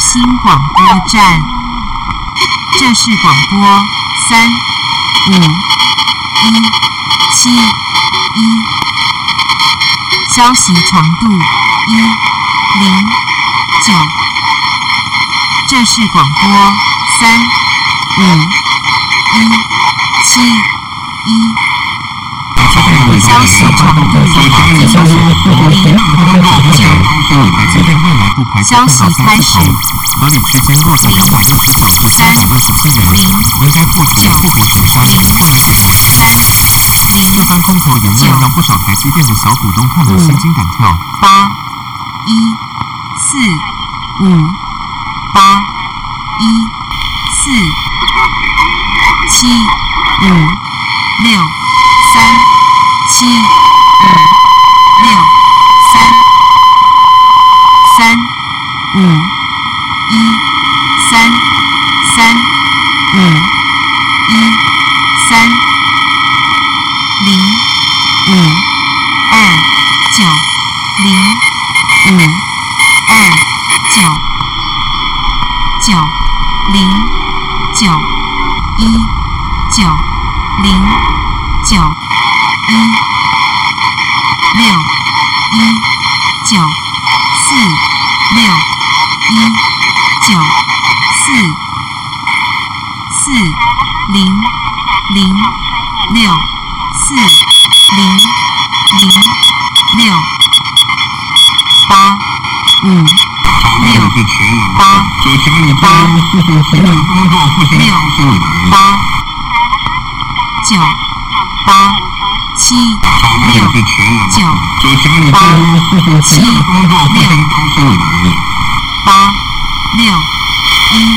是孤星广播站，这是广播三五一七一，消息长度一零九，这是广播三五一七一，消息长度一九，消息开始。合理区间落在两百六十小或三百个小时的人，应该获得复活节花园会。这番空头言论让不少台积电的小股东看得心惊胆跳。八一四五八一四七五六三七五六三。五一三。三。五一三。零。五二九。零。五二九。九。零。九。一。九。零九一六一九四六一九四四零零六四零零六八五六八五六八九八七六九八七六八六一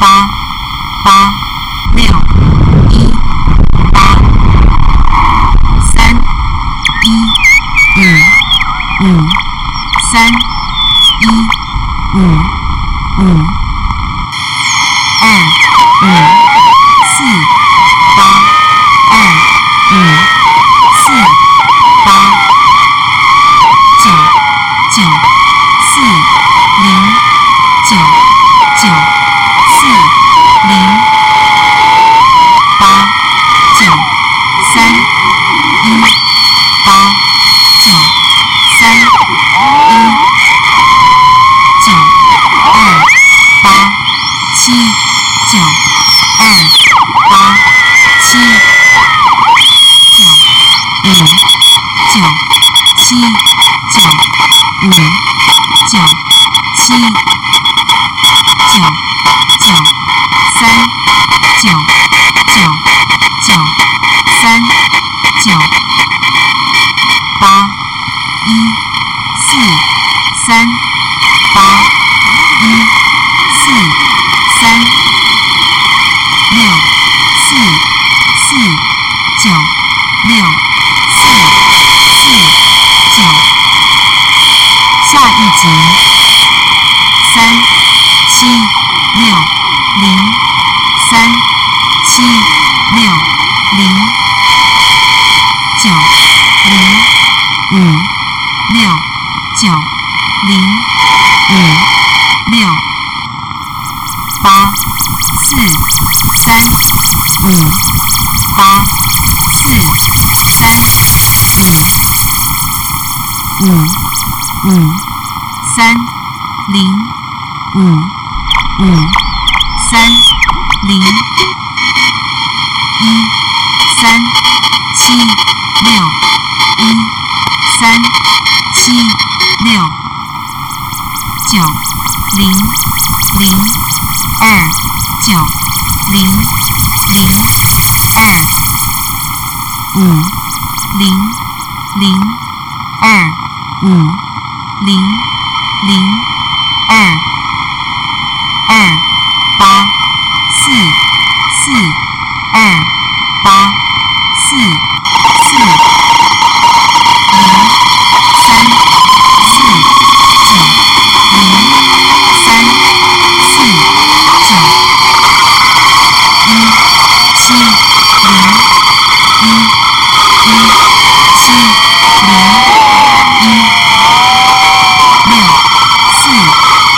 八八一四三五五五三零五五三零一三七六一三七六九零零二九零零二五零零二五零零二二八四四二八四四零三四九零三四九一七零一一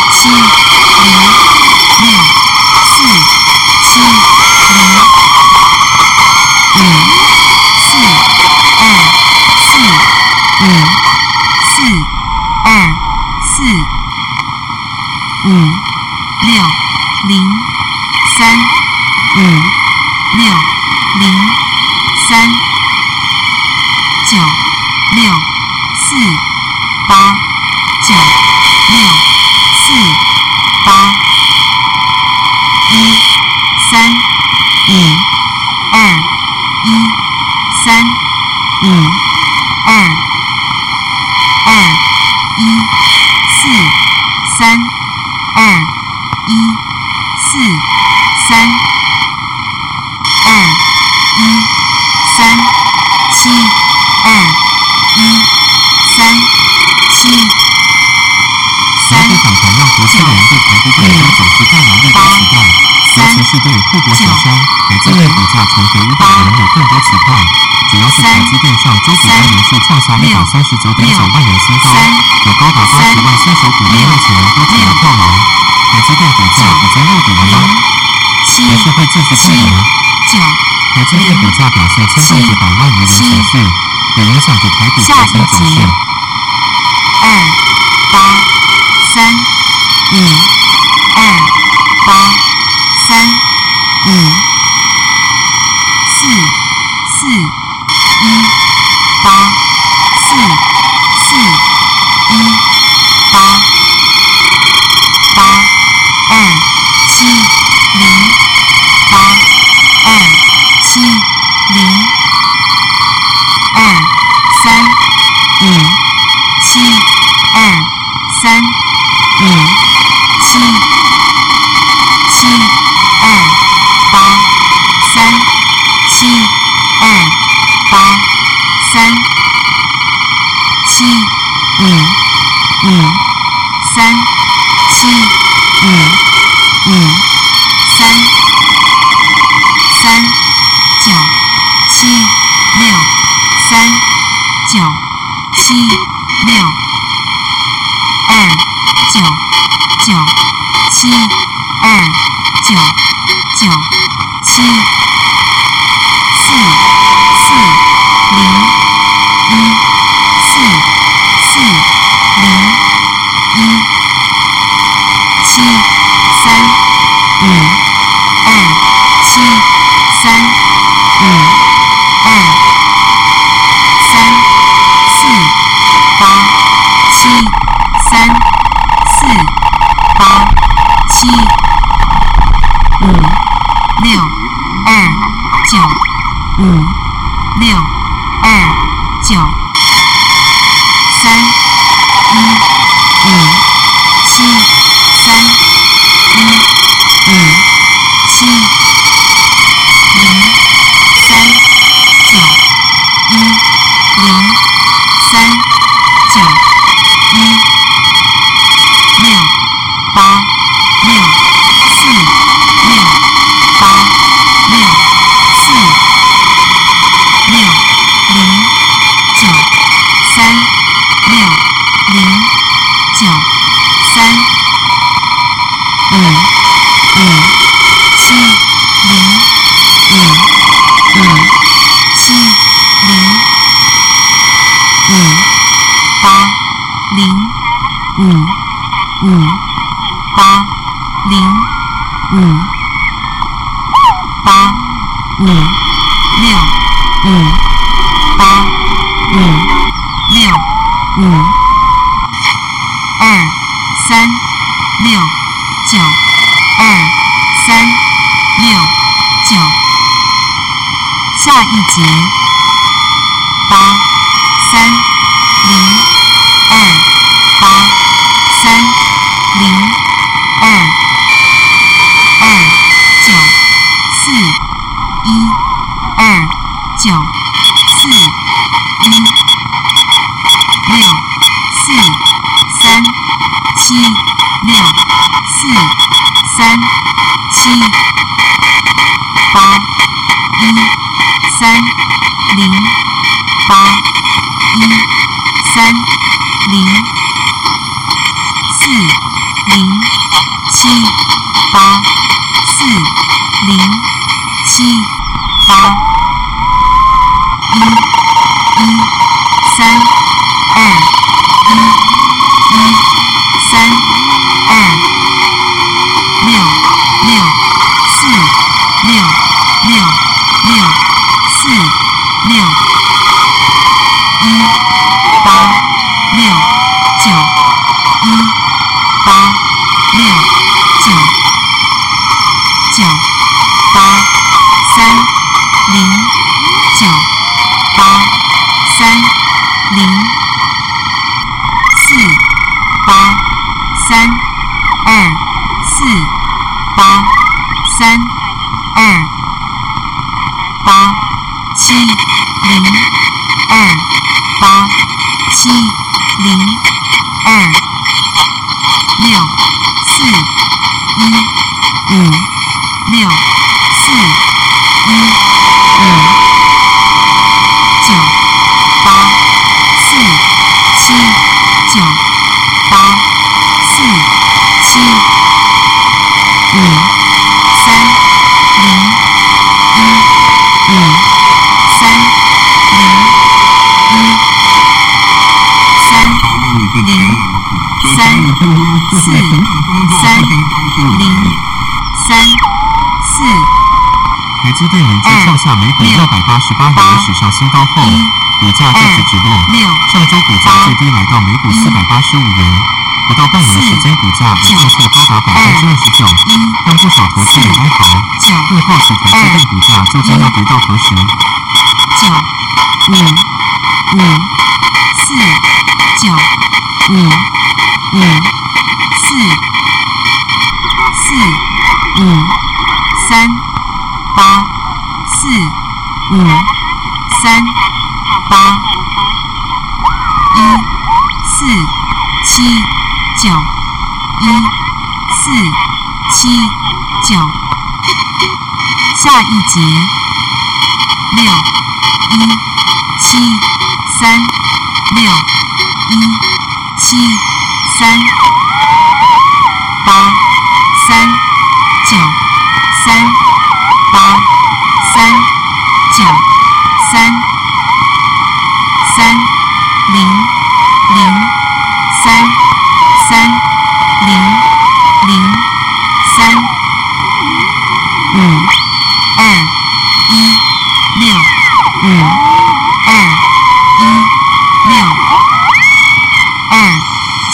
七零一六四七六零三五六零三九六四八九六四八一三五二一三五二二一四三二一四三二一三七二一三七三媒体访谈让国际人对台积电有总是带来历史期待，尤其是对护国神山台积电股价重回五百元有更多期盼。主要是台积电上周股价连续创下一百三十九点九万元新高，有高达八十万新手股东目前都成了跳楼。台积电股价已经落底了？还是会继续跳楼？台积电股价表现牵动着百万余人情绪，也影响着台股下核心一集走势。二八三五二八三五四四一八四四一八八二七零八二七零二三五七二三五七七二八三七二八三七五五三七五五三三九七六三九七六二九九七二九九七四四零一四四零一七三五二七三五二三四八七三四八七五六二九五六二九三一五七三一五七零三九一零三九五五七零五五七零五八零五五八零五七零二八七零二六四一五六四一五九八四七九八四七五三零一五三零一三零三四三零三四台积电累计创下每股六百八十八元的史上新高后，股价再次直落。上周股价最低来到每股四百八十五元，不到半年时间股价已上升高达百分之二十九，一让不少投资人哀嚎。九更好奇台积电股价究竟要跌到何时？九五五四九五五四四五三八四五三八一四七九一四七九，下一节六一七三六一七三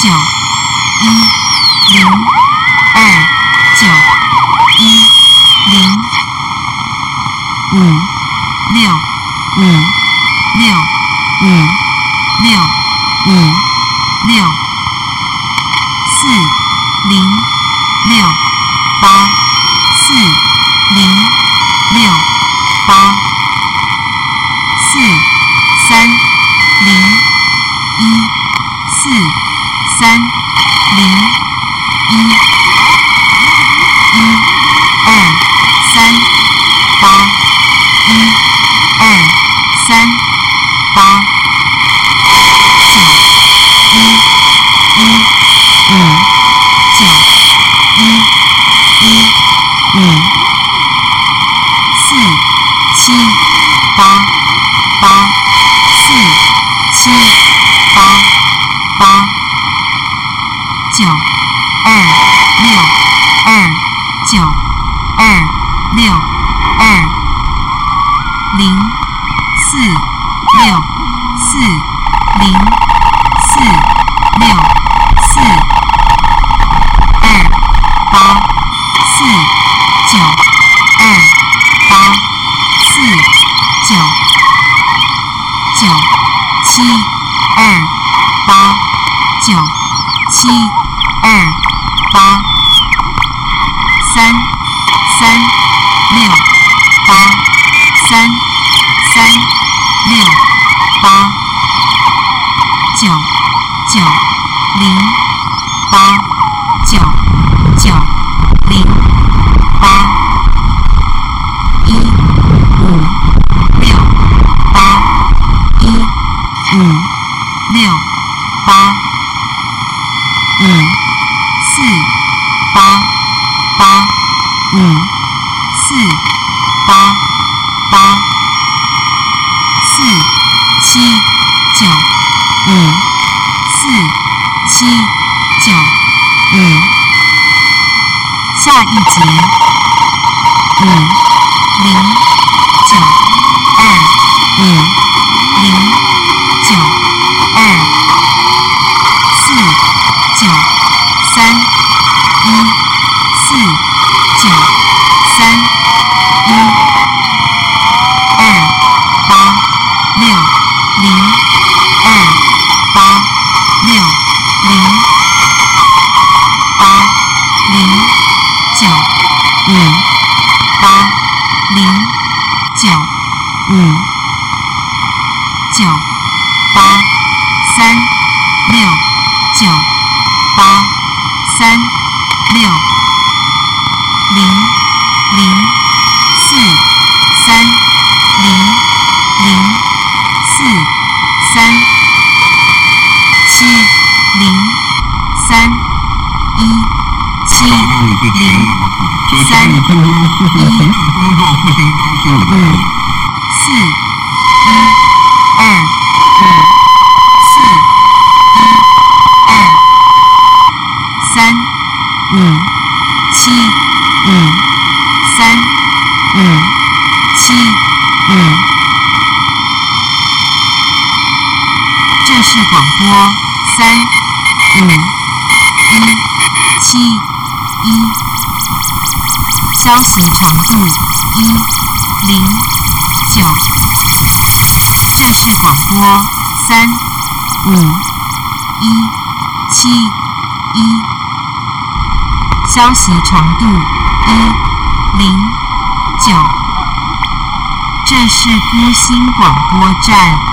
九一零二九一零五六五六五。九九七二八九七二八三三六八三三六八九九零八九九零八一五六八一五六八五四八八五四四八八四七九五四七九五，下一节五零九二五零九二四九三一四九三一二八六零二八六零八零九五八零九五消息长度一零九。这是广播三五一七一，消息长度一零九。这是孤星广播站。